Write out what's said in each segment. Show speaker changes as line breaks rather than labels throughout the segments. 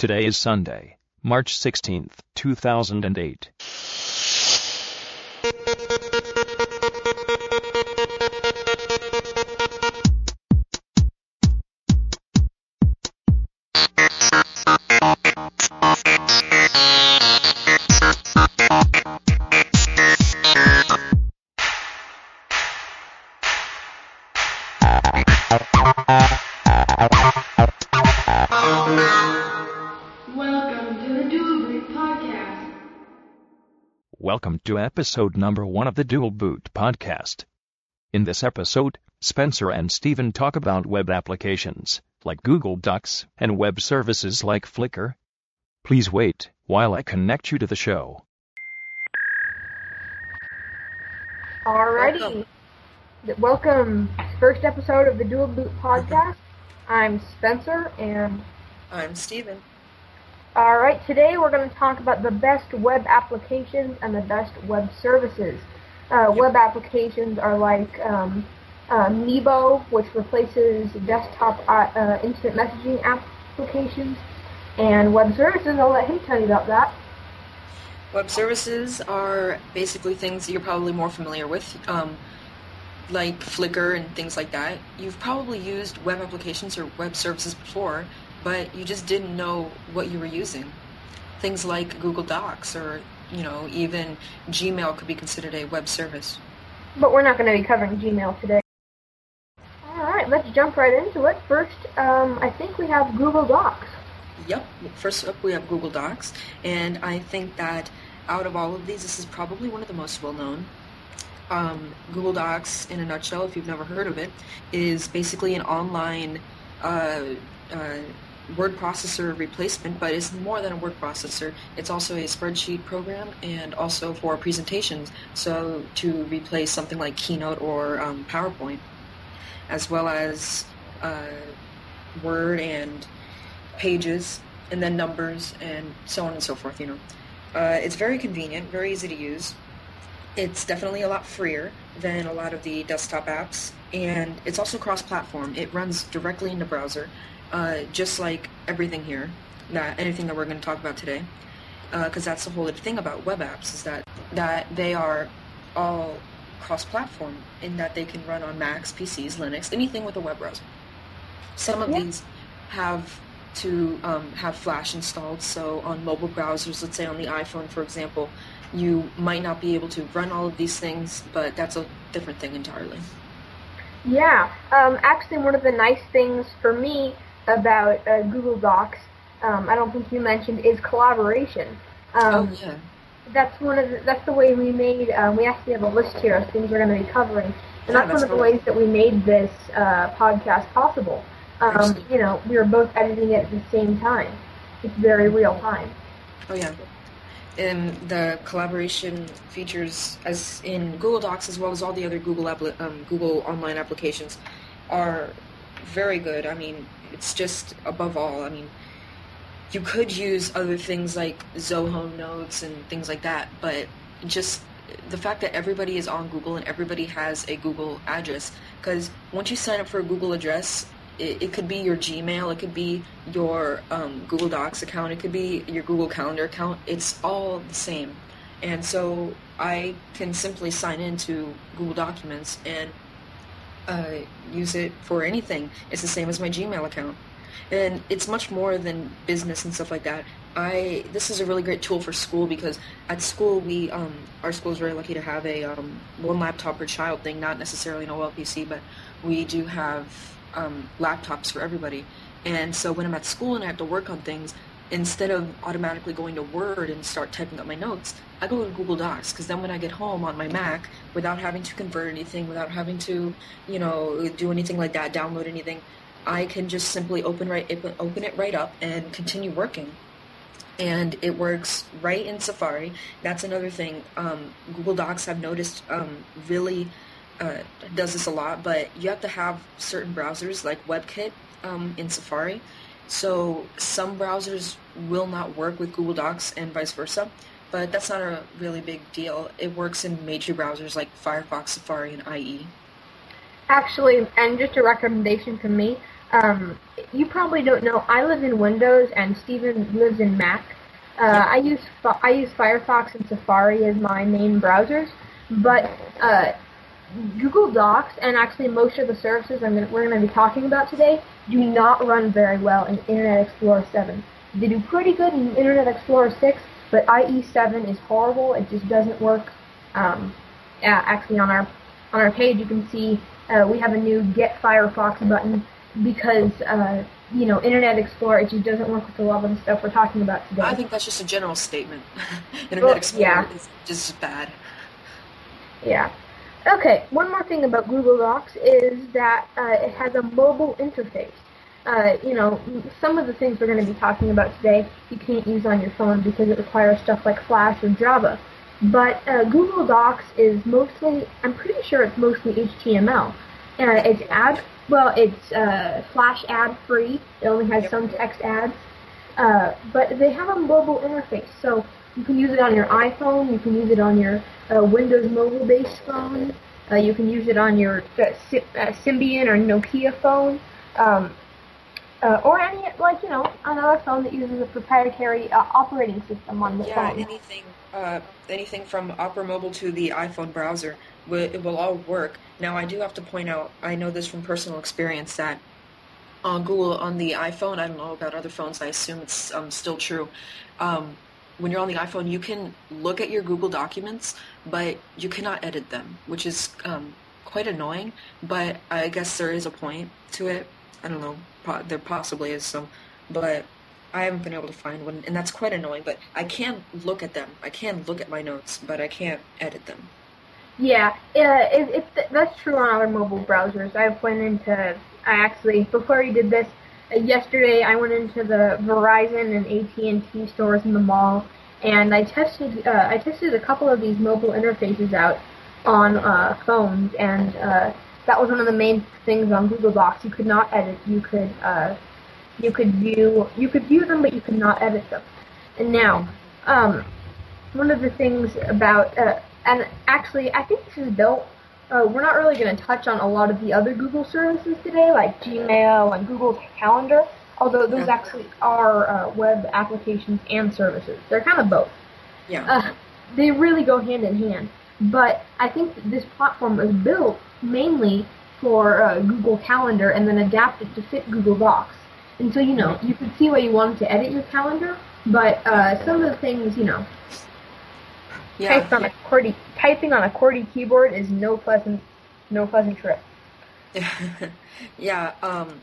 Today is Sunday, March 16th, 2008.
To
episode number one of the Dual Boot podcast. In this episode, Spencer and Stephen talk about web applications like Google Docs and web services like Flickr. Please wait while I connect you to the show.
Alrighty.
Welcome.
Welcome. First episode of the Dual Boot Podcast. I'm Spencer, and
I'm Steven.
Alright, today we're going to talk about the best web applications and the best web services. Uh, web applications are like um, uh, Meebo, which replaces desktop uh, uh, instant messaging applications, and web services. I'll let him tell you about that.
Web services are basically things that you're probably more familiar with, um, like Flickr and things like that. You've probably used web applications or web services before, but you just didn't know what you were using. Things like Google Docs or, you know, even Gmail could be considered a web service.
But we're not going to be covering Gmail today. Alright, let's jump right into it. First, um, I think we have Google Docs.
Yep. First up, we have Google Docs, and I think that out of all of these, this is probably one of the most well-known. Um, Google Docs, in a nutshell, if you've never heard of it, is basically an online uh, uh, word processor replacement, but it's more than a word processor. It's also a spreadsheet program and also for presentations, so to replace something like Keynote or um, PowerPoint, as well as uh, Word and pages and then numbers and so on and so forth you know. Uh, it's very convenient very easy to use. It's definitely a lot freer than a lot of the desktop apps and it's also cross-platform. It runs directly in the browser uh, just like everything here that anything that we're going to talk about today because that's the whole thing about web apps is that that they are all cross-platform in that they can run on Macs, PCs, Linux, anything with a web browser. Some of
Yeah.
these have to um, have Flash installed, so on mobile browsers, let's say on the iPhone, for example, you might not be able to run all of these things, but that's a different thing entirely.
Yeah, um, actually, one of the nice things for me about uh, Google Docs, um, I don't think you mentioned, is collaboration. Um,
oh yeah,
That's one of the, that's the way we made. Um, we actually have a list here of things we're going to be covering, and
Yeah,
that's, one
that's
of the ways that we made this uh, podcast possible. Um, you know, we were both editing it at the same time. It's very real time.
oh yeah. And the collaboration features, as in Google Docs as well as all the other Google um, Google online applications, are very good. I mean, it's just above all. I mean, you could use other things like Zoho Notes and things like that, but just the fact that everybody is on Google and everybody has a Google address, because once you sign up for a Google address, it, it could be your Gmail, it could be your um, Google Docs account, it could be your Google Calendar account. It's all the same, and so I can simply sign into Google Documents and uh, use it for anything. It's the same as my Gmail account and it's much more than business and stuff like that. I this is a really great tool for school because at school we um our school is very lucky to have a um one laptop per child thing, not necessarily an OLPC, but we do have um laptops for everybody. And so when I'm at school and I have to work on things, instead of automatically going to Word and start typing up my notes, I go to Google Docs because then when I get home on my Mac, without having to convert anything, without having to, you know, do anything like that, download anything, I can just simply open right open it right up and continue working. And it works right in Safari. That's another thing. Um, Google Docs, I've noticed, um, really uh, does this a lot, but you have to have certain browsers like WebKit um, in Safari. So some browsers will not work with Google Docs and vice versa, but that's not a really big deal. It works in major browsers like Firefox, Safari, and. IE.
Actually, and just a recommendation from me, Um, you probably don't know. I live in Windows, and Steven lives in Mac. Uh, I use I use Firefox and Safari as my main browsers, but uh, Google Docs and actually most of the services I'm gonna, we're going to be talking about today do not run very well in Internet Explorer 7. They do pretty good in Internet Explorer 6, but IE7 is horrible. It just doesn't work. Um, yeah, actually, on our on our page, you can see uh, we have a new Get Firefox button because uh, you know Internet Explorer it just doesn't work with a lot of the stuff we're talking about today.
I think that's just a general statement. Internet
Well,
Explorer
yeah.
is just bad.
Yeah. Okay, one more thing about Google Docs is that uh, it has a mobile interface. Uh, you know, some of the things we're going to be talking about today you can't use on your phone because it requires stuff like Flash or Java. But uh, Google Docs is mostly, I'm pretty sure it's mostly HTML. Uh, it's ad, well, it's uh, Flash ad free. It only has some text ads. Uh, but they have a mobile interface, so you can use it on your iPhone, you can use it on your uh, Windows mobile-based phone, uh, you can use it on your uh, uh, Symbian or Nokia phone, um, uh, or any like you know another phone that uses a proprietary uh, operating system on the
Yeah,
phone.
Yeah, anything, uh, anything from Opera Mobile to the iPhone browser, it will all work. Now, I do have to point out, I know this from personal experience that on Google on the iPhone, I don't know about other phones. I assume it's um, still true. Um, when you're on the iPhone, you can look at your Google documents, but you cannot edit them, which is um, quite annoying. But I guess there is a point to it. I don't know. Po- there possibly is some, but I haven't been able to find one, and that's quite annoying. But I can look at them. I can look at my notes, but I can't edit them.
Yeah, uh, it, it, that's true on other mobile browsers. I went into, I actually, before we did this, yesterday I went into the Verizon and AT&T stores in the mall, and I tested, uh, I tested a couple of these mobile interfaces out on uh, phones, and uh, that was one of the main things on Google Docs. You could not edit. You could, uh, you could view, you could view them, but you could not edit them. And now, um, one of the things about uh, and actually I think this is built. Uh, we're not really going to touch on a lot of the other Google services today, like Gmail and Google Calendar. Although those
Yeah.
actually are uh, web applications and services, they're kind of both.
Yeah.
Uh, they really go hand in hand. But I think this platform was built mainly for uh, Google Calendar and then adapted to fit Google Docs. And so, you know, you could see why you wanted to edit your calendar, but uh, some of the things, you know,
yeah.
typing on a QWERTY, typing on a QWERTY keyboard is no pleasant, no pleasant trip.
yeah, um,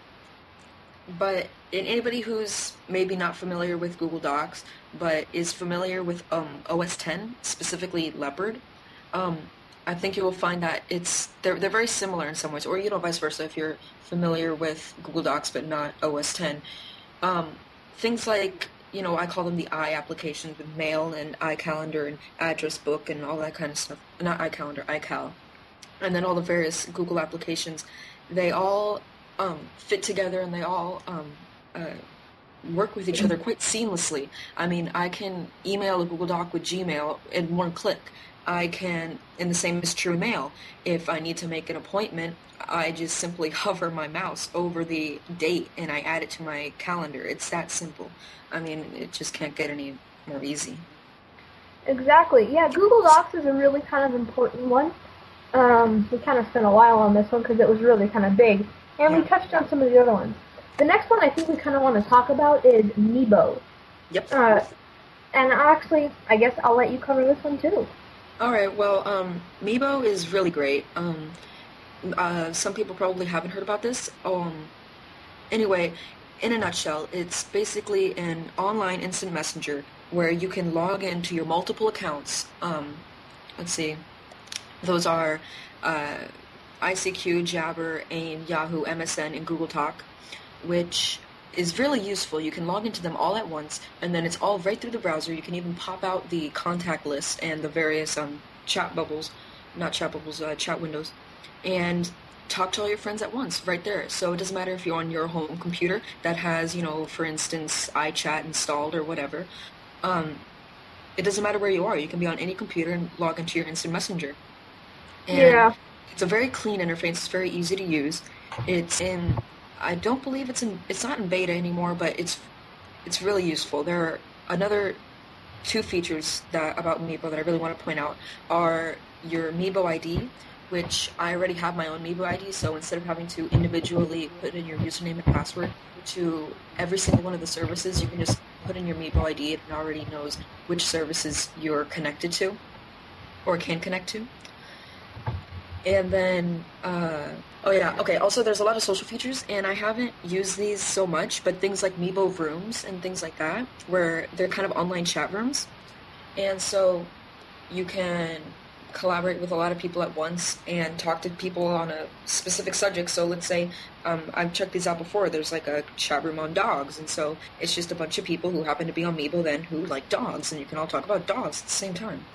but in anybody who's maybe not familiar with Google Docs, but is familiar with um, OS 10, specifically Leopard, um, I think you will find that it's they're they're very similar in some ways, or you know vice versa if you're familiar with Google Docs but not OS 10. Um, things like you know I call them the i applications with Mail and iCalendar and Address Book and all that kind of stuff. Not iCalendar, iCal and then all the various Google applications, they all um, fit together and they all um, uh, work with each other quite seamlessly. I mean, I can email a Google Doc with Gmail in one click. I can, and the same is true mail. If I need to make an appointment, I just simply hover my mouse over the date and I add it to my calendar. It's that simple. I mean, it just can't get any more easy.
Exactly. Yeah, Google Docs is a really kind of important one. Um, we kind of spent a while on this one because it was really kind of big, and we touched on some of the other ones. The next one I think we kind of want to talk about is Meebo.
Yep.
Uh, and actually, I guess I'll let you cover this one too.
All right. Well, um, is really great. Um, uh, some people probably haven't heard about this. Um, anyway, in a nutshell, it's basically an online instant messenger where you can log into your multiple accounts. Um, let's see. Those are uh, ICQ, Jabber, AIM, Yahoo, MSN, and Google Talk, which is really useful. You can log into them all at once, and then it's all right through the browser. You can even pop out the contact list and the various um, chat bubbles, not chat bubbles, uh, chat windows, and talk to all your friends at once right there. So it doesn't matter if you're on your home computer that has, you know, for instance, iChat installed or whatever. Um, it doesn't matter where you are. You can be on any computer and log into your instant messenger. And
Yeah.
it's a very clean interface. It's very easy to use. It's in I don't believe it's in it's not in beta anymore, but it's it's really useful. There are another two features that about Meebo that I really want to point out are your Meebo ID, which I already have my own Meebo ID, so instead of having to individually put in your username and password to every single one of the services, you can just put in your Meebo ID and it already knows which services you're connected to or can connect to. And then, uh, oh yeah, okay. Also, there's a lot of social features, and I haven't used these so much, but things like Meebo rooms and things like that, where they're kind of online chat rooms, and so you can collaborate with a lot of people at once and talk to people on a specific subject. So let's say um, I've checked these out before. There's like a chat room on dogs, and so it's just a bunch of people who happen to be on Meebo then who like dogs, and you can all talk about dogs at the same time.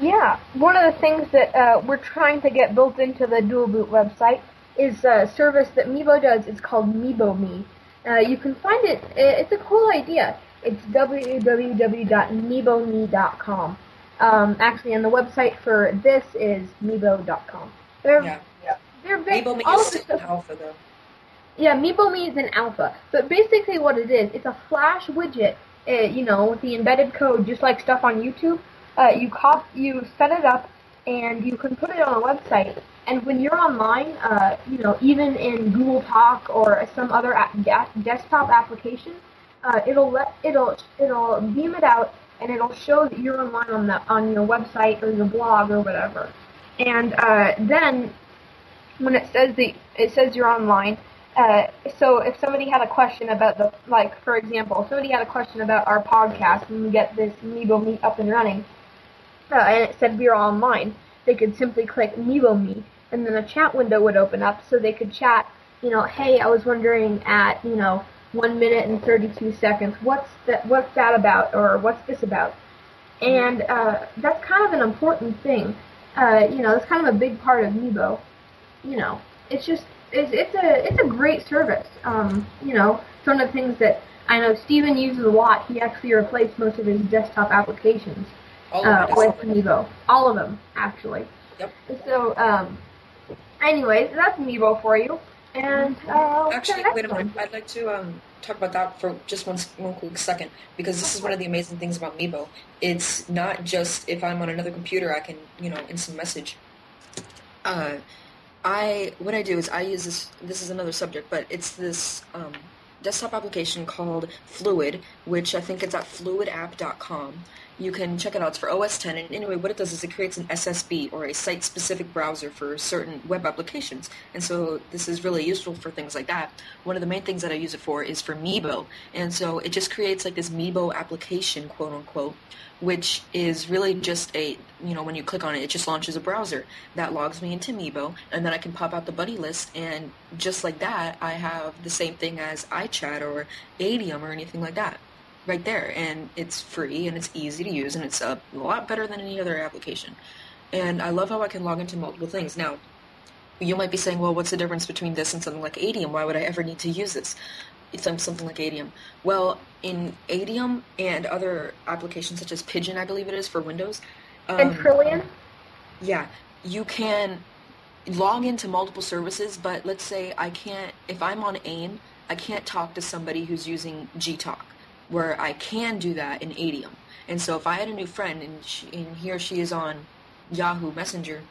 Yeah, one of the things that uh, we're trying to get built into the Dual Boot website is a service that Meebo does. It's called Meebo Me. Uh, you can find it. It's a cool idea. It's www.meebome.com. Um, actually, and the website for this is meebo.com. They're,
Yeah.
they're very,
Meebo Me
all
is
of the
still in alpha though.
yeah, MeeboMe is an alpha, but basically what it is, it's a flash widget, uh, you know, with the embedded code, just like stuff on YouTube. Uh, you cop, you set it up, and you can put it on a website. And when you're online, uh, you know, even in Google Talk or some other desktop application, uh, it'll let it'll it'll beam it out, and it'll show that you're online on the on your website or your blog or whatever. And uh, then when it says the it says you're online. Uh, so if somebody had a question about the like, for example, if somebody had a question about our podcast and we get this Meebo Meet up and running, and it said we are online, they could simply click Meebo Me, and then a chat window would open up, so they could chat. You know, hey, I was wondering at you know one minute and 32 seconds, what's that? What's that about? Or what's this about? And uh, that's kind of an important thing. Uh, you know, that's kind of a big part of Meebo you know, it's just it's it's a it's a great service. Um, you know, it's one of the things that I know Steven uses a lot. He actually replaced most of his desktop applications uh, with
it.
Meebo. All of them, actually.
Yep.
So, um, anyways, that's Meebo for you. And uh,
Actually, wait a minute. I'd like to um, talk about that for just one, one quick second because this is one of the amazing things about Meebo. It's not just if I'm on another computer, I can you know instant message. Uh, I what I do is I use this. This is another subject, but it's this um, desktop application called Fluid, which I think it's at fluidapp.com. You can check it out. It's for OS 10. And anyway, what it does is it creates an SSB or a site-specific browser for certain web applications. And so this is really useful for things like that. One of the main things that I use it for is for Meebo. And so it just creates like this Meebo application, quote unquote, which is really just a, you know, when you click on it, it just launches a browser that logs me into Meebo, and then I can pop out the buddy list, and just like that, I have the same thing as iChat or Adium or anything like that right there, and it's free and it's easy to use, and it's a lot better than any other application. And I love how I can log into multiple things. Now, you might be saying, well, what's the difference between this and something like Adium? Why would I ever need to use this? It's something like Adium. Well, in Adium and other applications such as Pidgin, I believe it is for Windows. Um,
and Trillian?
yeah, you can log into multiple services, but let's say I can't, if I'm on AIM, I can't talk to somebody who's using Gtalk, where I can do that in Adium. And so if I had a new friend and, she, and he or she is on Yahoo Messenger,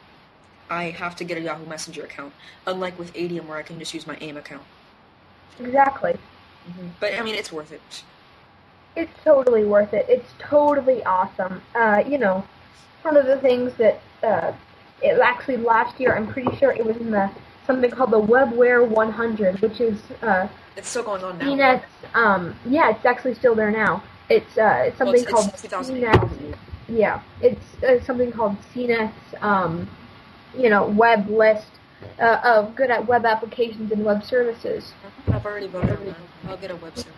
I have to get a Yahoo Messenger account, unlike with Adium where I can just use my AIM account.
Exactly.
But I mean, it's worth it.
It's totally worth it. It's totally awesome. Uh, you know, one of the things that uh, it actually last year, I'm pretty sure it was in the something called the WebWare 100, which is uh,
It's still going on now.
CNET's. Um, yeah, it's actually still there now. It's uh, it's
Well,
something
it's,
called
it's
CNET. Yeah, it's uh, something called CNET's. Um, you know, web list uh, of good at web applications and web services.
I've already voted on that. I'll get a web server.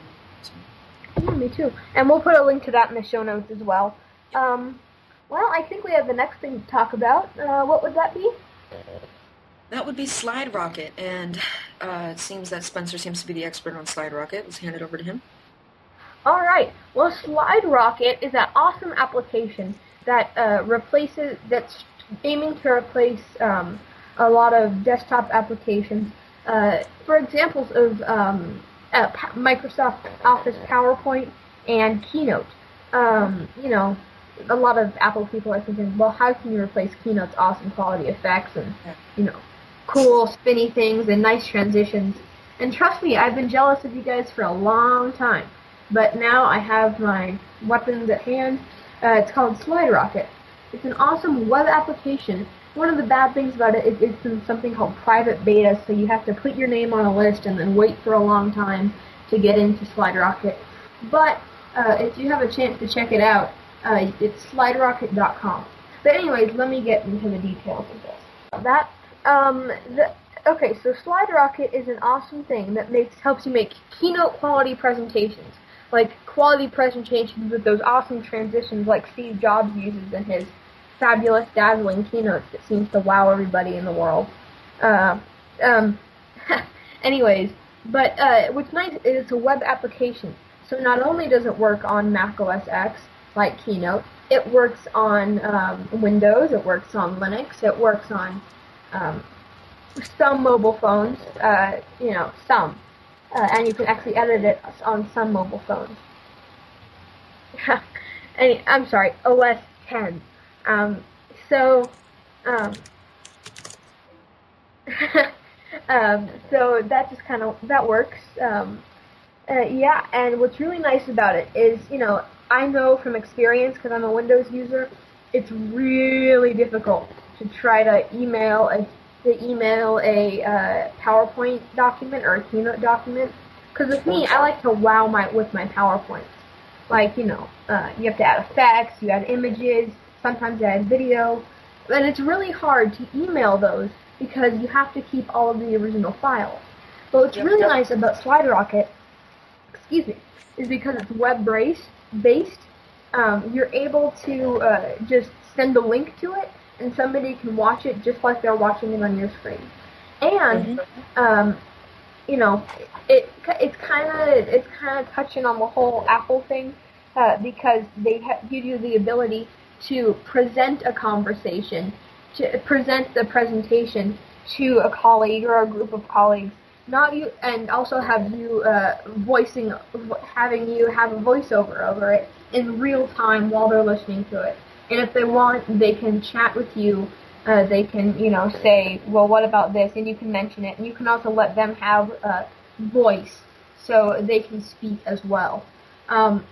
Yeah, me too. And we'll put a link to that in the show notes as well. Um, well, I think we have the next thing to talk about. Uh, what would that be?
That would be Slide Rocket, and uh, it seems that Spencer seems to be the expert on Slide Rocket. Let's hand it over to him.
All right. Well, Slide Rocket is that awesome application that uh, replaces that's aiming to replace um, a lot of desktop applications. uh, for examples of um, uh, Microsoft Office PowerPoint and Keynote. Um, you know, a lot of Apple people are thinking, well, how can you replace Keynote's awesome quality effects and, you know, cool spinny things and nice transitions? And trust me, I've been jealous of you guys for a long time. But now I have my weapons at hand. Uh, it's called Slide Rocket. It's an awesome web application. One of the bad things about it is it's in something called private beta, so you have to put your name on a list and then wait for a long time to get into Slide Rocket. But uh, if you have a chance to check it out, uh, it's sliderocket.com. But anyways, let me get into the details of this. That um, the, okay, so SlideRocket is an awesome thing that makes helps you make keynote quality presentations, like quality presentations with those awesome transitions like Steve Jobs uses in his fabulous, dazzling keynotes that seems to wow everybody in the world. Uh, um, anyways, but uh, what's nice is it's a web application. So not only does it work on Mac OS X, like Keynote, it works on um, Windows, it works on Linux, it works on um, some mobile phones, uh, you know, some. Uh, and you can actually edit it on some mobile phones. I'm sorry, OS 10. Um, so, um, um, so that just kind of that works. Um, uh, yeah, and what's really nice about it is, you know, I know from experience because I'm a Windows user, it's really difficult to try to email a to email a uh, PowerPoint document or a Keynote document. Because with me, I like to wow my with my PowerPoints. Like you know, uh, you have to add effects, you add images, sometimes you add video, and it's really hard to email those because you have to keep all of the original files. But what's yep, really yep. nice about SlideRocket, excuse me, is because it's web based. Based, um, you're able to uh, just send a link to it, and somebody can watch it just like they're watching it on your screen. And mm-hmm. um, you know, it it's kind of it's kind of touching on the whole Apple thing uh, because they ha- give you the ability to present a conversation, to present the presentation to a colleague or a group of colleagues. Not you, and also have you uh, voicing, having you have a voiceover over it in real time while they're listening to it. And if they want, they can chat with you. Uh, they can, you know, say, well, what about this? And you can mention it. And you can also let them have a voice so they can speak as well. Um,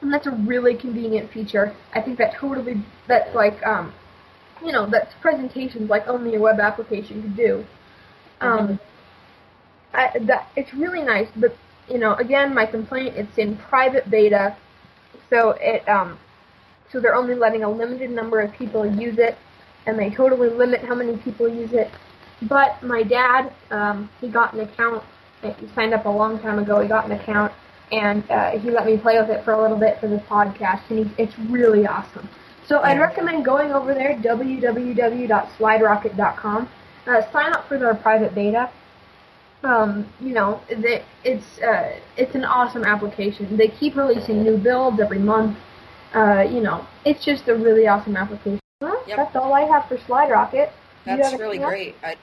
and that's a really convenient feature. I think that totally, that's like, um, you know, that's presentations like only a web application could do. Um, mm-hmm. I, that, it's really nice, but, you know, again, my complaint, it's in private beta, so it, um, so they're only letting a limited number of people use it, and they totally limit how many people use it. But my dad, um, he got an account. He signed up a long time ago. He got an account, and uh, he let me play with it for a little bit for this podcast, and he, it's really awesome. So I'd recommend going over there, www.sliderocket.com. Uh, sign up for their private beta. Um, you know, they, it's uh, it's an awesome application. They keep releasing new builds every month uh, you know, it's just a really awesome application. Well, yep. That's all I have for Slide Rocket.
That's really great. I,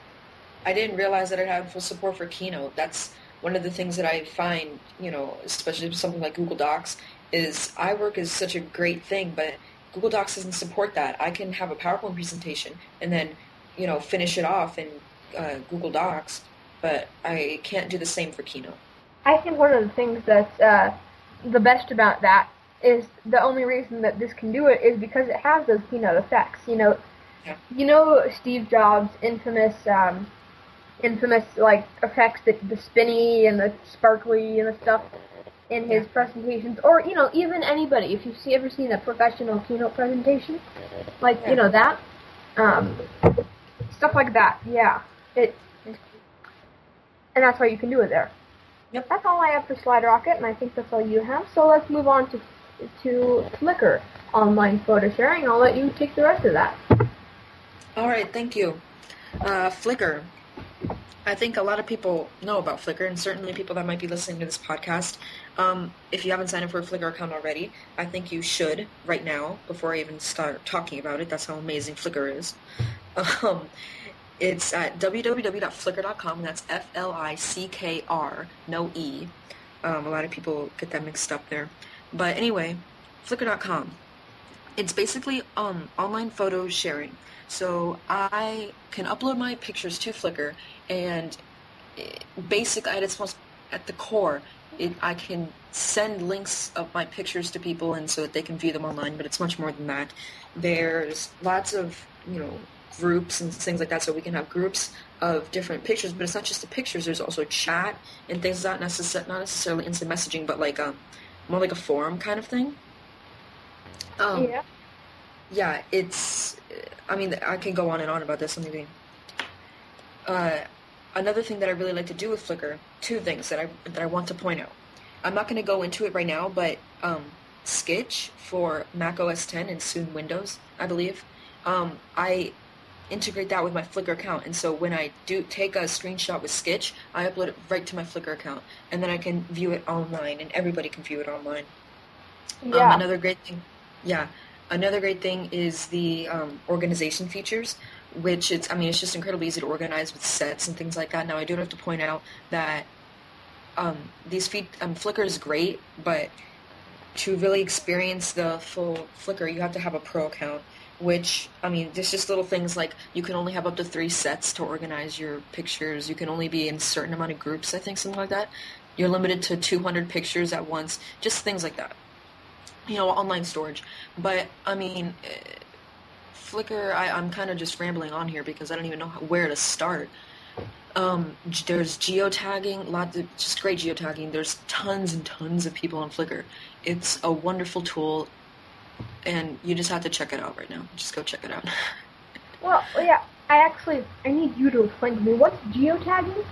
I didn't realize that it had full support for Keynote. That's one of the things that I find, you know, especially with something like Google Docs, is iWork is such a great thing, but Google Docs doesn't support that. I can have a PowerPoint presentation and then, you know, finish it off in uh, Google Docs, but I can't do the same for Keynote.
I think one of the things that's uh, the best about that is the only reason that this can do it is because it has those keynote effects. You know, yeah. you know Steve Jobs' infamous, um, infamous like effects, the, the spinny and the sparkly and the stuff in his yeah. presentations, or you know, even anybody. If you've see, ever seen a professional keynote presentation, like yeah. you know that, um, stuff like that. Yeah, it, and that's why you can do it there. Yep. That's all I have for Slide Rocket, and I think that's all you have. So let's move on to to Flickr online photo sharing. I'll let you take the rest of that.
All right, thank you. Uh, Flickr. I think a lot of people know about Flickr, and certainly people that might be listening to this podcast. Um, if you haven't signed up for a Flickr account already, I think you should right now before I even start talking about it. That's how amazing Flickr is. Um, It's at www.flickr.com, that's F-L-I-C-K-R, no E. Um, a lot of people get that mixed up there. But anyway, flickr.com. It's basically um, online photo sharing. So I can upload my pictures to Flickr, and basic at its most at the core, it, I can send links of my pictures to people, and so that they can view them online. But it's much more than that. There's lots of you know groups and things like that, so we can have groups of different pictures. But it's not just the pictures. There's also chat and things not not necessarily instant messaging, but like um, more like a forum kind of thing.
Um, yeah.
Yeah, it's. I mean, I can go on and on about this. Let me. Uh, another thing that I really like to do with Flickr, two things that I that I want to point out. I'm not going to go into it right now, but um, Skitch for Mac OS 10 and soon Windows, I believe. Um, I integrate that with my Flickr account, and so when I do take a screenshot with Skitch, I upload it right to my Flickr account, and then I can view it online, and everybody can view it online.
Um, yeah.
Um, another great thing, yeah. Another great thing is the um, organization features, which it's I mean it's just incredibly easy to organize with sets and things like that. Now I do have to point out that um, these feed um, Flickr is great, but to really experience the full Flickr, you have to have a pro account. Which I mean, there's just little things like you can only have up to three sets to organize your pictures. You can only be in a certain amount of groups. I think something like that. You're limited to 200 pictures at once. Just things like that you know, online storage. But I mean, uh, Flickr, I, am kind of just rambling on here because I don't even know how, where to start. Um, there's geotagging, lots of just great geotagging. There's tons and tons of people on Flickr. It's a wonderful tool, and you just have to check it out right now. Just go check it out.
well, yeah, I actually I need you to explain to me what's geotagging.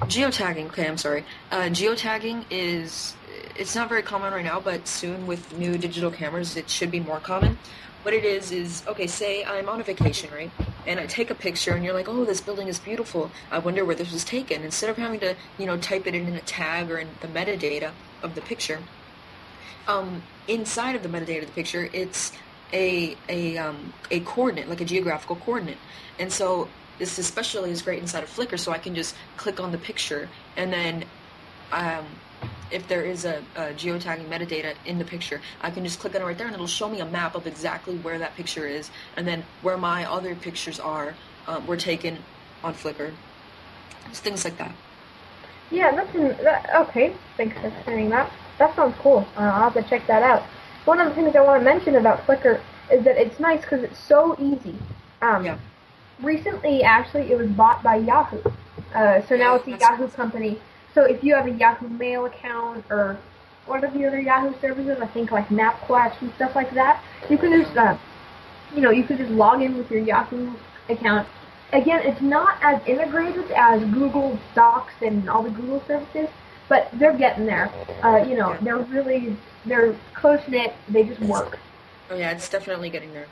Geotagging. Okay, I'm sorry. Uh, geotagging is it's not very common right now, but soon with new digital cameras, it should be more common. What it is is okay. Say I'm on a vacation, right? And I take a picture, and you're like, "Oh, this building is beautiful. I wonder where this was taken." Instead of having to, you know, type it in a tag or in the metadata of the picture, um, inside of the metadata of the picture, it's a a um, a coordinate, like a geographical coordinate. And so this especially is great inside of Flickr, so I can just click on the picture and then um, if there is a, a, geotagging metadata in the picture, I can just click on it right there and it'll show me a map of exactly where that picture is and then where my other pictures are um, were taken on Flickr. Just things like that.
Yeah, that's an, that, okay. Thanks for explaining that. That sounds cool. Uh, I'll have to check that out. One of the things I want to mention about Flickr is that it's nice because it's so easy. Um,
yeah.
Recently, actually, it was bought by Yahoo. Uh, so now it's a Yahoo company so if you have a Yahoo Mail account or one of the other Yahoo services, I think like MapQuest and stuff like that, you can just, uh, you know, you can just log in with your Yahoo account. Again, it's not as integrated as Google Docs and all the Google services, but they're getting there. Uh, you know, they're really, they're close knit. They just work.
Oh yeah, it's definitely getting there.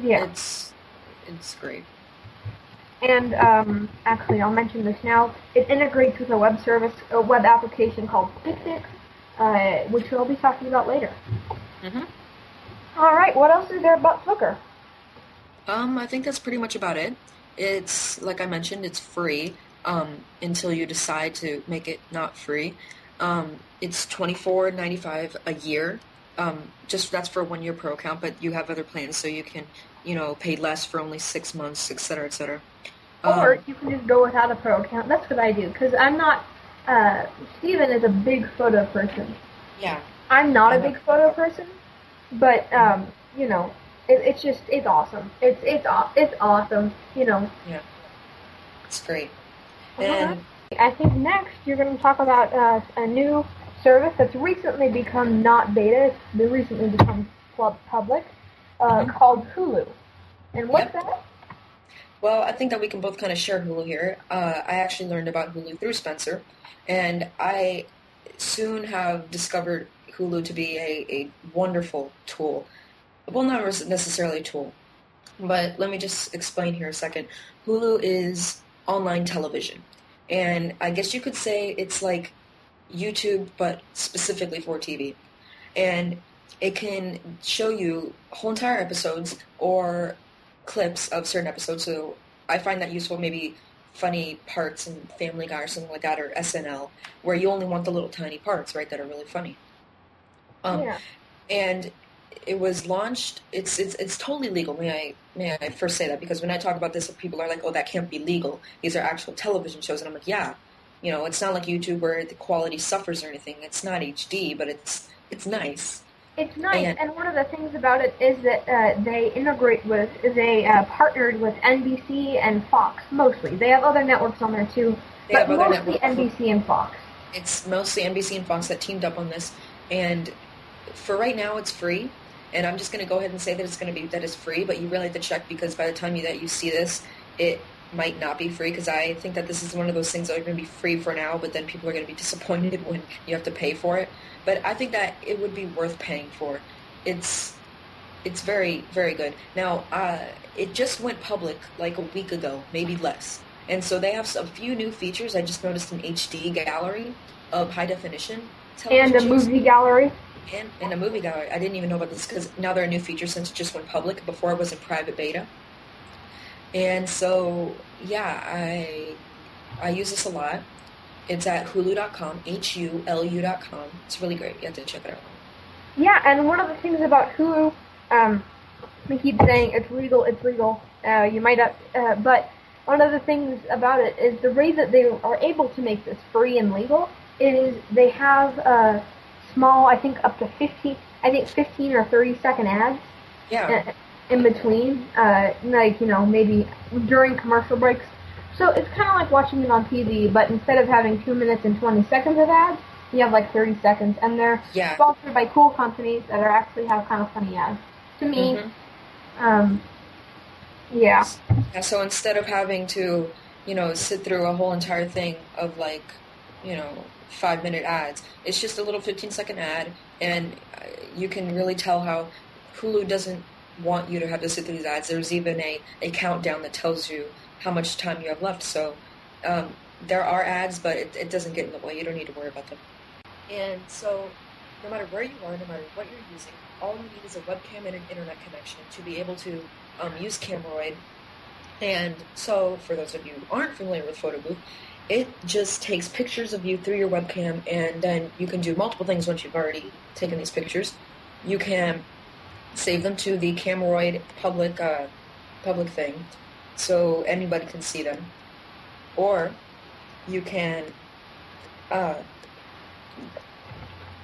Yeah.
It's, it's great.
And um, actually, I'll mention this now. It integrates with a web service, a web application called Picnik, uh, which we'll be talking about later.
Mm-hmm.
All right. What else is there about Flickr?
Um, I think that's pretty much about it. It's like I mentioned, it's free um, until you decide to make it not free. Um, it's twenty four ninety five a year. Um, just that's for a one year pro account, but you have other plans, so you can you know pay less for only six months, et cetera, et cetera.
Or um, you can just go without a pro account. That's what I do because I'm not. Uh, Steven is a big photo person.
Yeah.
I'm not a big photo person, but um, you know, it, it's just it's awesome. It's it's it's awesome. You know.
Yeah. It's great.
And I think next you're going to talk about uh, a new service that's recently become not beta. It's recently become public, uh, mm-hmm. called Hulu. And what's yep. that?
Well, I think that we can both kind of share Hulu here. Uh, I actually learned about Hulu through Spencer, and I soon have discovered Hulu to be a, a wonderful tool. Well, not necessarily a tool, but let me just explain here a second. Hulu is online television, and I guess you could say it's like YouTube, but specifically for TV. And it can show you whole entire episodes or clips of certain episodes. So I find that useful. Maybe funny parts in Family Guy or something like that, or SNL, where you only want the little tiny parts, right, that are really funny. Um,
yeah.
and it was launched. It's it's it's totally legal. May I may I first say that because when I talk about this, people are like, "Oh, that can't be legal. These are actual television shows," and I'm like, "Yeah, you know, it's not like YouTube where the quality suffers or anything. It's not HD, but it's it's nice."
It's nice,
And-
and one of the things about it is that uh, they integrate with, they uh, partnered with NBC and Fox mostly. They have other networks on there too, but mostly. NBC and Fox.
It's mostly NBC and Fox that teamed up on this, and for right now, it's free. And I'm just going to go ahead and say that it's going to be that it's free, but you really have to check because by the time you, that you see this, it might not be free because I think that this is one of those things that are going to be free for now, but then people are going to be disappointed when you have to pay for it. But I think that it would be worth paying for. It's it's very very good. Now uh, it just went public like a week ago, maybe less, and so they have a few new features. I just noticed an HD gallery of high definition
And a movie gallery.
And a movie gallery. I didn't even know about this because now they're a new feature since it just went public. Before it was in private beta. And so, yeah, I I use this a lot. It's at hulu.com, H-U-L-U.com. It's really great. You have to check it out.
Yeah, and one of the things about Hulu, um, we keep saying it's legal, it's legal. Uh, you might not, uh, but one of the things about it is the way that they are able to make this free and legal is they have uh, small, I think up to 15, I think 15 or 30 second ads
Yeah.
uh, in between, uh, like you know maybe during commercial breaks. So it's kind of like watching it on TV, but instead of having two minutes and 20 seconds of ads, you have like 30 seconds, and they're
Yeah.
sponsored by cool companies that are actually have kind of funny ads. To me,
Mhm.
um, yeah,
Yeah, so instead of having to, you know, sit through a whole entire thing of like, you know, five minute ads, it's just a little 15 second ad, and uh, you can really tell how Hulu doesn't want you to have to sit through these ads. There's even a, a countdown that tells you how much time you have left. So um, there are ads, but it, it doesn't get in the way. You don't need to worry about them. And so no matter where you are, no matter what you're using, all you need is a webcam and an internet connection to be able to um, use Cameroid and so, for those of you who aren't familiar with Photo Booth, it just takes pictures of you through your webcam, and then you can do multiple things once you've already taken these pictures. You can save them to the Cameroid public uh, public thing, so anybody can see them, or you can uh,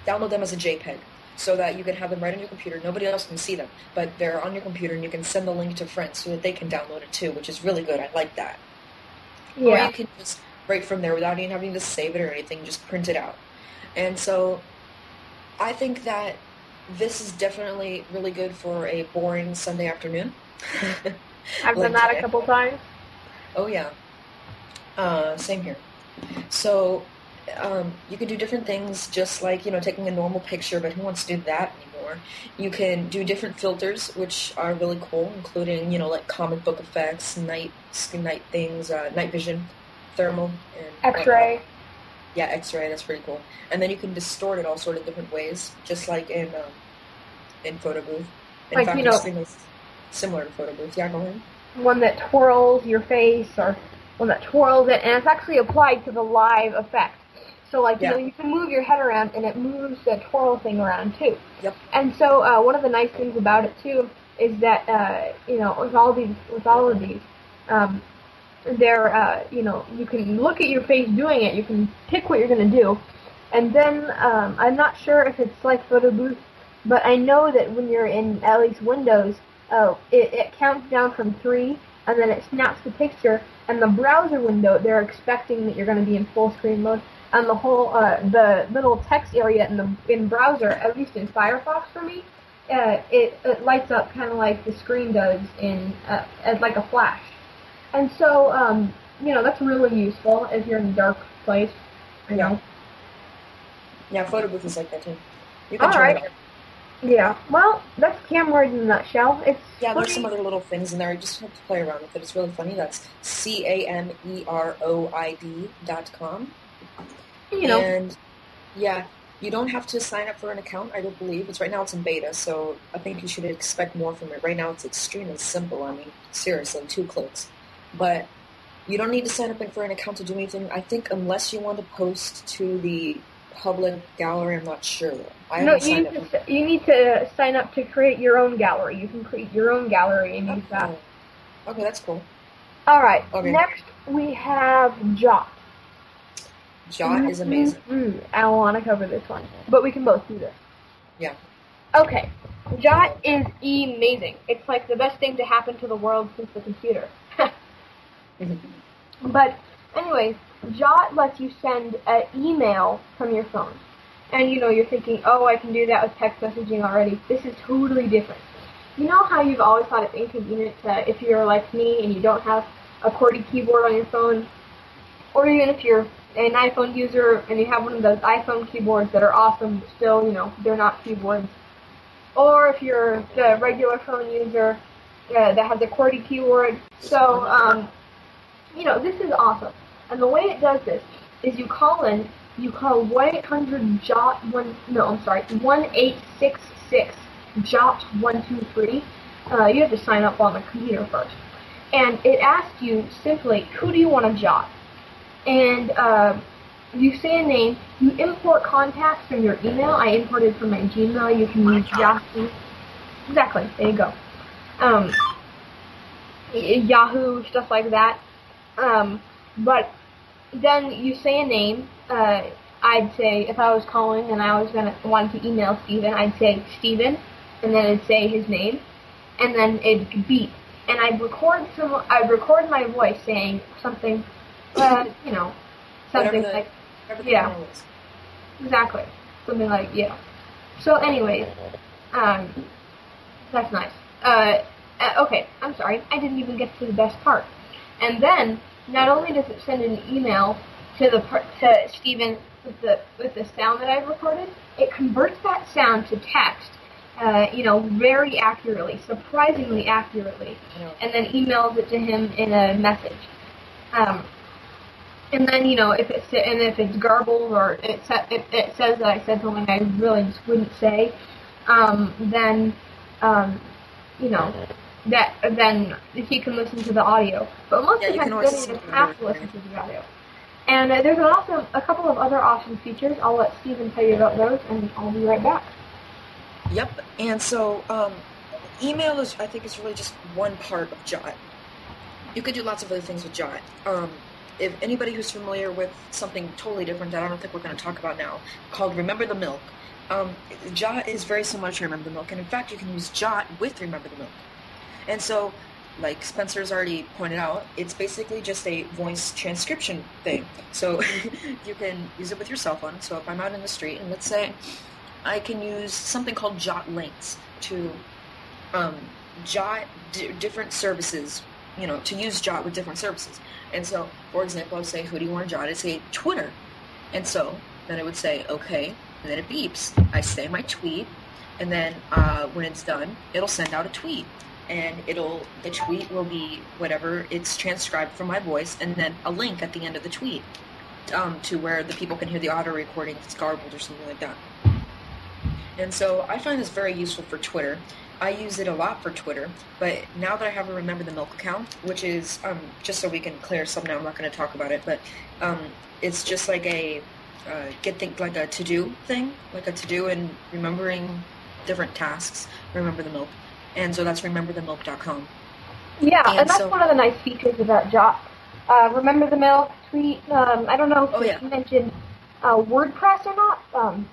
download them as a JPEG so that you can have them right on your computer. Nobody else can see them, but they're on your computer, and you can send the link to friends so that they can download it too, which is really good. I like that. Or you can just right from there without even having to save it or anything, just print it out. And so I think that this is definitely really good for a boring Sunday afternoon.
I've
like
done that a couple times.
Oh yeah. Uh, same here. So um, you can do different things, just like you know taking a normal picture. But who wants to do that anymore? You can do different filters, which are really cool, including you know like comic book effects, night night things, uh, night vision, thermal, and
X-ray.
Yeah, X-ray. That's pretty cool. And then you can distort it all sort of different ways, just like in um, in Photo Booth. In
Like,
fact,
you know-
similar to Photo Booth. Yeah, go ahead.
one that twirls your face or one that twirls it, and it's actually applied to the live effect. So, like,
Yeah.
you know, you can move your head around, and it moves the twirl thing around too.
Yep.
And so, uh, one of the nice things about it too is that, uh, you know, with all these, with all of these, um, they're, uh, you know, you can look at your face doing it. You can pick what you're gonna do, and then um, I'm not sure if it's like Photo Booth, but I know that when you're in at least Windows, uh, it, it counts down from three, and then it snaps the picture. And the browser window, they're expecting that you're going to be in full screen mode, and the whole uh, the little text area in the in browser, at least in Firefox for me, uh, it, it lights up kind of like the screen does in uh, as like a flash. And so, um, you know, that's really useful if you're in a dark place. You know.
Yeah, Photo Booth is like that too. You can
All right. Yeah. Well, that's Cameroid in a nutshell. It's
Yeah, there's some other little things in there. You just have to play around with it. It's really funny. That's C A M E R O I D dot com.
you know.
And yeah, you don't have to sign up for an account. I don't believe it's right now. It's in beta, so I think you should expect more from it. Right now, it's extremely simple. I mean, seriously, two clicks. But you don't need to sign up for an account to do anything. I think unless you want to post to the public gallery, I'm not sure. I
no, you need,
up.
to, you need to sign up to create your own gallery. You can create your own gallery and use that.
Okay. okay, that's cool.
All right.
Okay.
Next we have Jot.
Jot is amazing.
Mm, I don't want to cover this one, but we can both do this.
Yeah.
Okay. Jot is amazing. It's like the best thing to happen to the world since the computer. But anyway, Jot lets you send an email from your phone. And you know, you're thinking, oh, I can do that with text messaging already. This is totally different. You know how you've always thought it's inconvenient to, if you're like me and you don't have a QWERTY keyboard on your phone, or even if you're an iPhone user and you have one of those iPhone keyboards that are awesome, but still, you know, they're not keyboards. Or if you're the regular phone user uh, that has a QWERTY keyboard. So, um, you know, this is awesome. And the way it does this is you call in, you call 1-800-JOT, one, no, I'm sorry, 1-866-JOT123. Uh, you have to sign up on the computer first. And it asks you simply, who do you want to jot? And uh, you say a name, you import contacts from your email. I imported from my Gmail. You can use Yahoo. Exactly, there you go. Um, Yahoo, stuff like that. Um, but then you say a name. Uh, I'd say if I was calling and I was gonna wanted to email Steven, I'd say Steven, and then it'd say his name, and then it'd beep, and I'd record some. I'd record my voice saying something, uh, you know, something
the-
like Yeah. exactly something like yeah. So, anyways, um, that's nice. Uh, uh, okay, I'm sorry, I didn't even get to the best part. And then, not only does it send an email to the to Stephen with the with the sound that I've recorded, it converts that sound to text. Uh, you know, very accurately, surprisingly accurately, and then emails it to him in a message. Um, and then you know if it's and if it's garbled or it, sa- it, it says that I said something I really just wouldn't say, um, then um, you know that then he can listen to the audio. But most
Yeah,
of the time, he doesn't
to the
have to listen to the audio. And uh, there's an awesome, a couple of other awesome features. I'll let Steven tell you about those, and I'll be right back.
Yep. And so, um, email is, I think, is really just one part of Jot. You could do lots of other things with Jot. Um, if anybody who's familiar with something totally different that I don't think we're going to talk about now, called Remember the Milk, um, Jot is very similar to Remember the Milk, and in fact, you can use Jot with Remember the Milk. And so, like Spencer's already pointed out, it's basically just a voice transcription thing. So you can use it with your cell phone. So if I'm out in the street, and let's say I can use something called Jot links to um, Jot d- different services, you know, to use Jot with different services. And so, for example, I'll say, who do you want to Jot? I'd say Twitter. And so then it would say, okay, and then it beeps. I say my tweet, and then uh, when it's done, it'll send out a tweet. And it'll the tweet will be whatever it's transcribed from my voice, and then a link at the end of the tweet um, to where the people can hear the audio recording if it's garbled or something like that. And so I find this very useful for Twitter. I use it a lot for Twitter, but now that I have a Remember the Milk account, which is um, just so we can clear something, I'm not going to talk about it, but um, it's just like a uh, get think like a to do thing, like a to do and remembering different tasks. Remember the Milk, and so that's rememberthemilk.com.
Yeah,
And
and, that's
so-
one of the nice features about Jot. Uh, remember the milk tweet? Um, I don't know if
Oh,
you
yeah.
mentioned uh, WordPress or not. Um,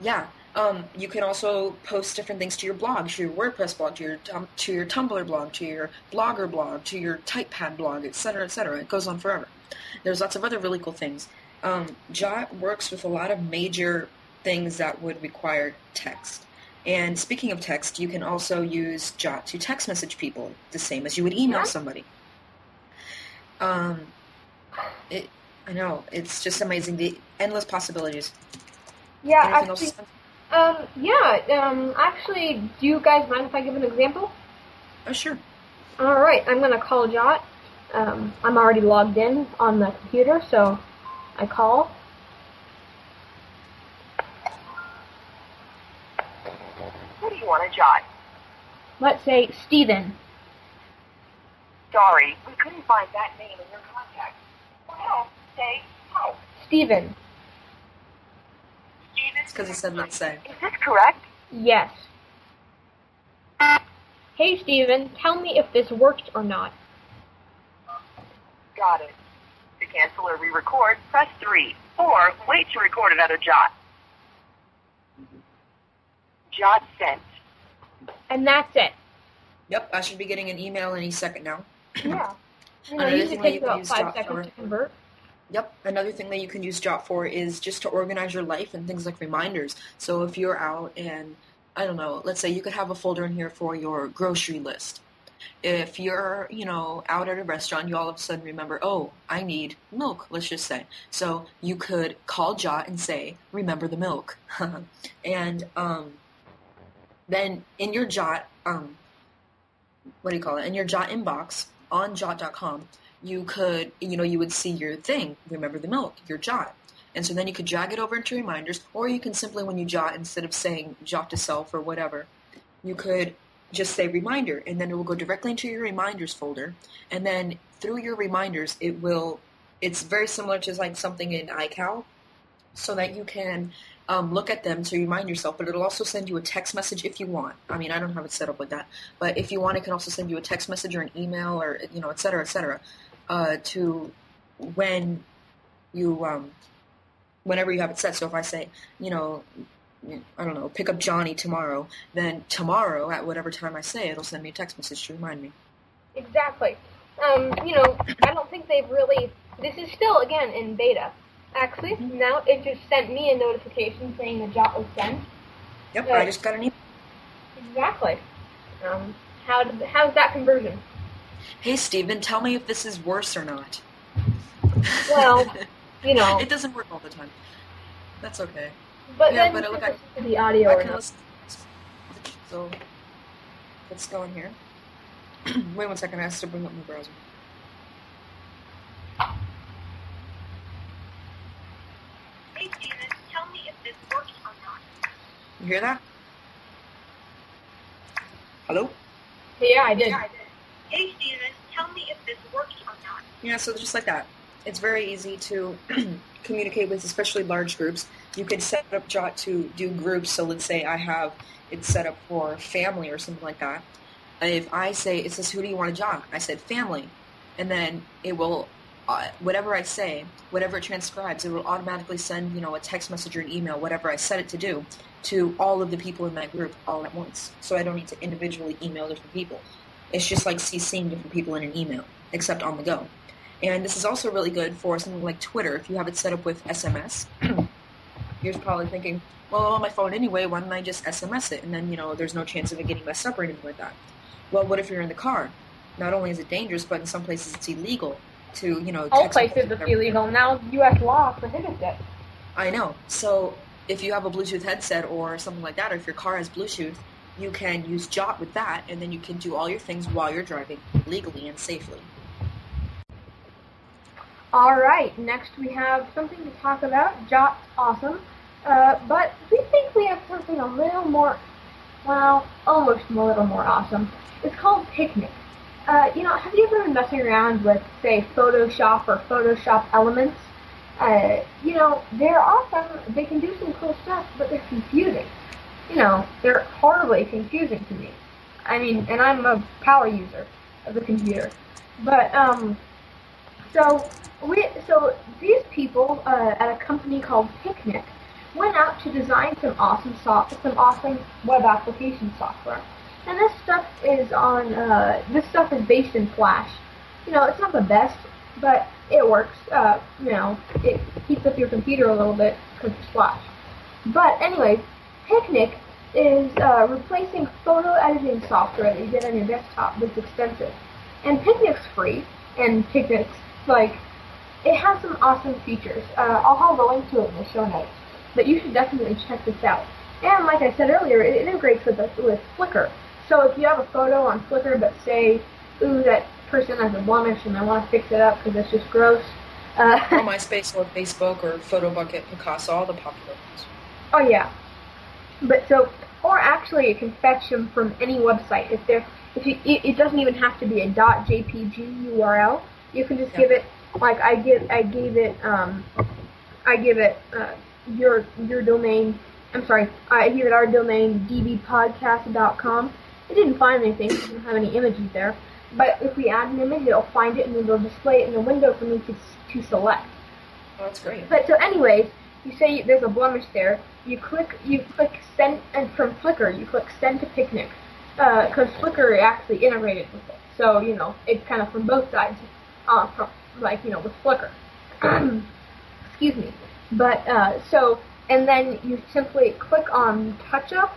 Yeah. Um, you can also post different things to your blog, to your WordPress blog, to your tum- to your Tumblr blog, to your Blogger blog, to your TypePad blog, etc., etc. It goes on forever. There's lots of other really cool things. Um, Jot works with a lot of major things that would require text. And speaking of text, you can also use Jot to text message people, the same as you would email
Yeah.
somebody. Um, it, I know it's just amazing the endless possibilities.
yeah,
Anything
actually, um, yeah, um, actually, do you guys mind if I give an example?
Oh, sure.
All right, I'm gonna call Jot. Um, I'm already logged in on the computer, so I call.
Want to jot?
Let's say Stephen.
Sorry, we couldn't find that name in your contact. For help, say help.
Steven.
Steven,
because it said let's say.
is this correct?
Yes. Hey, Steven, tell me if this worked or not.
Got it. To cancel or re-record, press 3. Or wait to record another jot. Jot sent.
And that's it.
Yep, I should be getting an email any second now.
Yeah. You know,
Another
usually
thing that you
takes
can
about
use
five
Jot
seconds
for-
to convert.
Yep. Another thing that you can use Jot for is just to organize your life and things like reminders. So if you're out and I don't know, let's say you could have a folder in here for your grocery list. If you're, you know, out at a restaurant, you all of a sudden remember, oh, I need milk, let's just say. So you could call Jot and say, remember the milk. and um, then in your Jot, um, what do you call it? In your Jot inbox on Jot.com, you could, you know, you would see your thing, remember the milk, your Jot. And so then you could drag it over into reminders, or you can simply, when you Jot, instead of saying Jot to self or whatever, you could just say reminder, and then it will go directly into your reminders folder. And then through your reminders, it will, it's very similar to like something in iCal, so that you can um, look at them to remind yourself, but it'll also send you a text message if you want. I mean, I don't have it set up like that, but if you want, it can also send you a text message or an email or, you know, et cetera, et cetera, uh, to when you, um, whenever you have it set. So if I say, you know, I don't know, pick up Johnny tomorrow, then tomorrow at whatever time I say, it'll send me a text message to remind me.
Exactly. Um, you know, I don't think they've really. This is still again in beta. Actually, now it just sent me a notification saying the jot was sent.
Yep,
Yeah.
I just got an email.
Exactly. Um, how did, how's that conversion?
Hey, Steven, tell me if this is worse or not.
Well, You know,
it doesn't work all the time. That's okay.
but
yeah,
then
but look, I-
the audio
I can listen. So let's go in here. Wait one second. I have to bring up my browser.
Hey, Steven, tell me if this works or not.
You hear that? Hello?
Yeah, I did.
Hey, Steven, tell me if this works or not.
Yeah, so just like that. It's very easy to communicate with, especially large groups. You could set up Jot to do groups. So let's say I have it set up for family or something like that. If I say, it says, who do you want to Jot? I said family. And then it will, uh, whatever I say, whatever it transcribes, it will automatically send, you know, a text message or an email, whatever I set it to do, to all of the people in that group all at once. So I don't need to individually email different people. It's just like CCing different people in an email, except on the go. And this is also really good for something like Twitter. If you have it set up with SMS, you're probably thinking, well, on my phone anyway, why don't I just SMS it? And then, you know, there's no chance of it getting messed up or anything like that. Well, what if you're in the car? Not only is it dangerous, but in some places it's illegal to, you know,
All places it's illegal. Now U.S. law prohibits it.
I know. So if you have a Bluetooth headset or something like that, or if your car has Bluetooth, you can use Jot with that, and then you can do all your things while you're driving legally and safely.
All right, next we have something to talk about. Jot's awesome, uh, but we think we have something a little more, well, almost a little more awesome. It's called Picnik. Uh, you know, have you ever been messing around with, say, Photoshop or Photoshop Elements? Uh, you know, they're awesome. They can do some cool stuff, but they're confusing. You know, they're horribly confusing to me. I mean, and I'm a power user of the computer. But, um, so we so these people uh, at a company called Picnik went out to design some awesome soft, some awesome web application software. And this stuff is on uh, this stuff is based in Flash. You know, it's not the best, but it works. Uh, you know, it keeps up your computer a little bit because it's Flash. But anyway, Picnik is uh, replacing photo editing software that you get on your desktop that's expensive. And Picnik's free, and Picnik's like it has some awesome features. Uh, I'll have a link to it in the show notes, but you should definitely check this out. And like I said earlier, it integrates with with Flickr. So if you have a photo on Flickr, but say, ooh, that person has a blemish and I want to fix it up because it's just gross. Uh,
or MySpace or Facebook or PhotoBucket, Picasa, all the popular ones.
Oh yeah. But so or actually you can fetch them from any website. If they're if you, it, it doesn't even have to be a .jpg URL. You can just
Yeah.
give it like I give I gave it um I give it uh, your your domain. I'm sorry, I gave it our domain dbpodcast.com. It didn't find anything. It didn't have any images there. But if we add an image, it'll find it and then it'll display it in the window for me to to select.
Oh, that's great.
But so, anyways, you say there's a blemish there. You click, you click send, and from Flickr, you click send to Picnik, because Flickr actually integrated with it. So you know, it's kind of from both sides, uh, from like you know with Flickr. Excuse me. But uh, so, and then you simply click on Touch Up,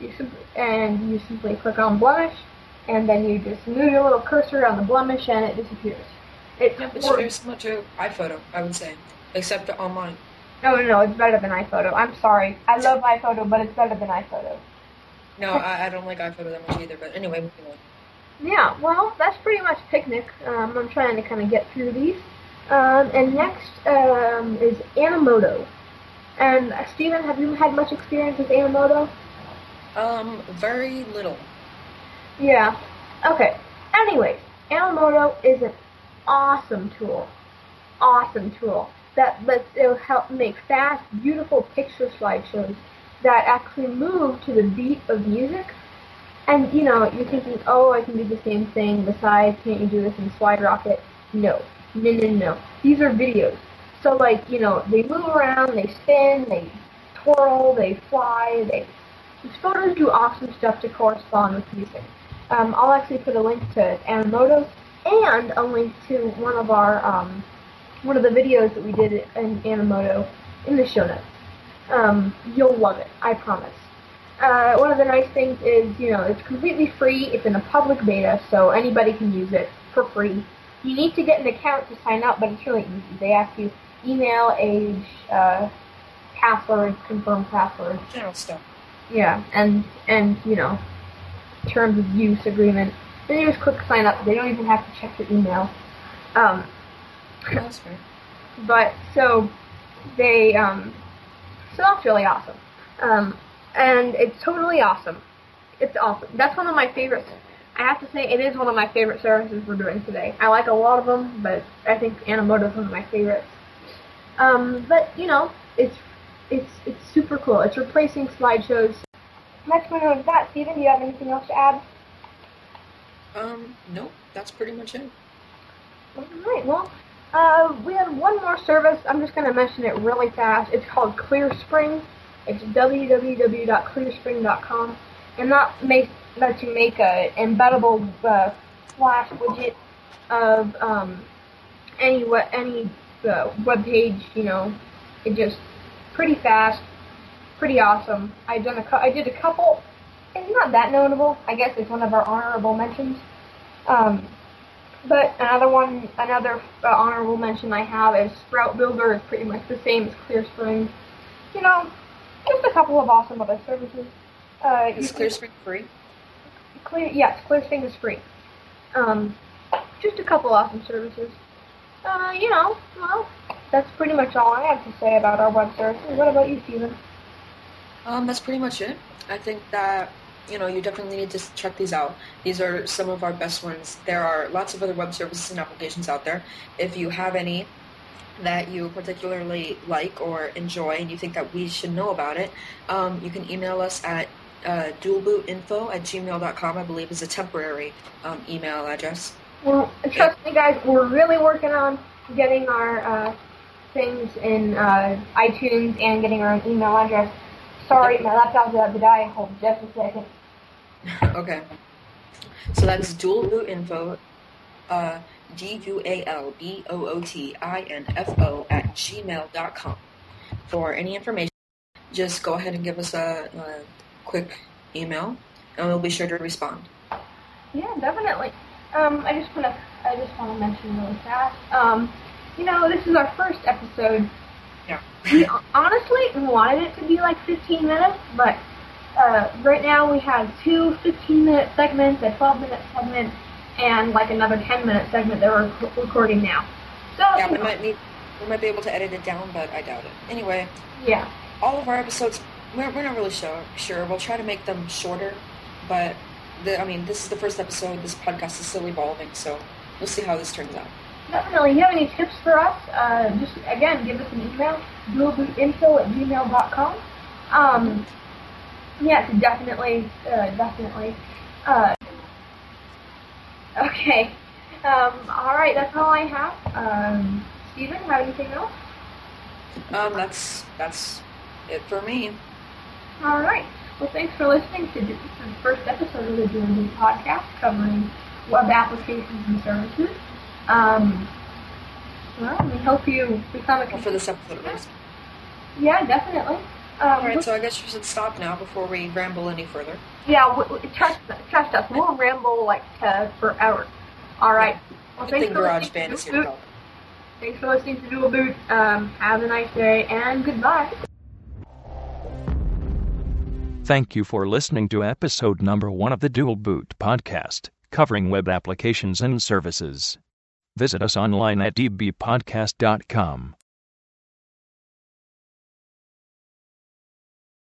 you simply, and you simply click on blemish, and then you just move your little cursor on the blemish, and it disappears. It
It's very similar to iPhoto, I would say, except the online.
No, no, no, it's better than iPhoto. I'm sorry. I love iPhoto, but it's better than iPhoto.
No, I, I don't like iPhoto that much either. But anyway, moving on.
Yeah, well, that's pretty much Picnik. Um, I'm trying to kind of get through these. Um, and next um, is Animoto. And uh, Steven, have you had much experience with Animoto?
Um, very little.
Yeah. Okay. Anyways, Animoto is an awesome tool. Awesome tool that lets it'll help make fast, beautiful picture slideshows that actually move to the beat of music. And you know, you're thinking, oh, I can do the same thing. Besides, can't you do this in Slide Rocket? No, no, no, no. These are videos. So like, you know, they move around, they spin, they twirl, they fly, they these photos do awesome stuff to correspond with music. Um, I'll actually put a link to Animoto and a link to one of our um, one of the videos that we did in Animoto in the show notes. Um, you'll love it, I promise. Uh, one of the nice things is, you know, it's completely free. It's in a public beta, so anybody can use it for free. You need to get an account to sign up, but it's really easy. They ask you email, age, uh, password, confirm password.
General stuff.
Yeah, and and you know, terms of use agreement. Then you just click sign up. They don't even have to check your email. Um,
That's fair.
but so they um, so that's really awesome. Um, and it's totally awesome. It's awesome. That's one of my favorites. I have to say, it is one of my favorite services we're doing today. I like a lot of them, but I think Animoto is one of my favorites. Um, but you know, it's it's it's super cool. It's replacing slideshows. Next one is that. Steven, do you have anything else to add?
Um, nope, that's pretty much it.
Alright, well, uh, we have one more service. I'm just going to mention it really fast. It's called ClearSpring. It's www.clearspring.com. And that makes, lets you make a embeddable uh, flash widget of um, any we- any uh, web page, you know. It just pretty fast, pretty awesome. I done a I did a couple. It's not that notable. I guess it's one of our honorable mentions. Um, but another one, another uh, honorable mention I have is Sprout Builder is pretty much the same as ClearSpring. You know, just a couple of awesome other services. Uh,
Is
you can-
ClearSpring free?
Clear, yes, ClearSpring is free. Um, just a couple awesome services. Uh, you know, well, that's pretty much all I have to say about our web services. What about you, Steven?
Um, that's pretty much it. I think that you know you definitely need to check these out. These are some of our best ones. There are lots of other web services and applications out there. If you have any that you particularly like or enjoy and you think that we should know about it, um, you can email us at uh, dualbootinfo at gmail.com, I believe is a temporary um, email address.
Well, trust me, guys, we're really working on getting our uh, things in uh, iTunes and getting our own email address. Sorry, my laptop's about to die. Hold just a second.
okay. So that's dualbootinfo, uh, D-U-A-L-B-O-O-T-I-N-F-O at gmail.com. For any information, just go ahead and give us a, a quick email, and we'll be sure to respond.
Yeah, definitely. Um, I just want to, I just want to mention really fast. Um, you know, this is our first episode.
Yeah.
We honestly wanted it to be like 15 minutes, but uh, right now we have two 15-minute segments, a 12-minute segment, and like another 10-minute segment that we're rec- recording now. So,
Yeah, we might need, we might be able to edit it down, but I doubt it. Anyway,
yeah.
all of our episodes we're, we're not really sure. Sure, we'll try to make them shorter, but the, I mean, this is the first episode. This podcast is still evolving, so we'll see how this turns out.
Definitely. You have any tips for us, uh, just again give us an email, dualbootinfo at gmail.com. Um, yes, definitely, uh, definitely. Uh, okay. Um, all right, that's all I have. Um, Steven, have anything else?
Um, that's that's it for me.
All right. Well, thanks for listening to the first episode of the Dual Boot podcast covering web applications and services. Um, well, we hope you become a
Well, for this episode, at least.
Yeah, definitely. Um,
All right, so I guess we should stop now before we ramble any further.
yeah, w- w- trust, trust us. We'll ramble like uh, for hours. All right. Well, thanks for
Garage
listening
Band
to
is here
Dual Boot. Thanks for listening to Dual Boot. Um, have a nice day and goodbye.
Thank you for listening to episode number one of the Dual Boot podcast, covering web applications and services. Visit us online at dbpodcast.com.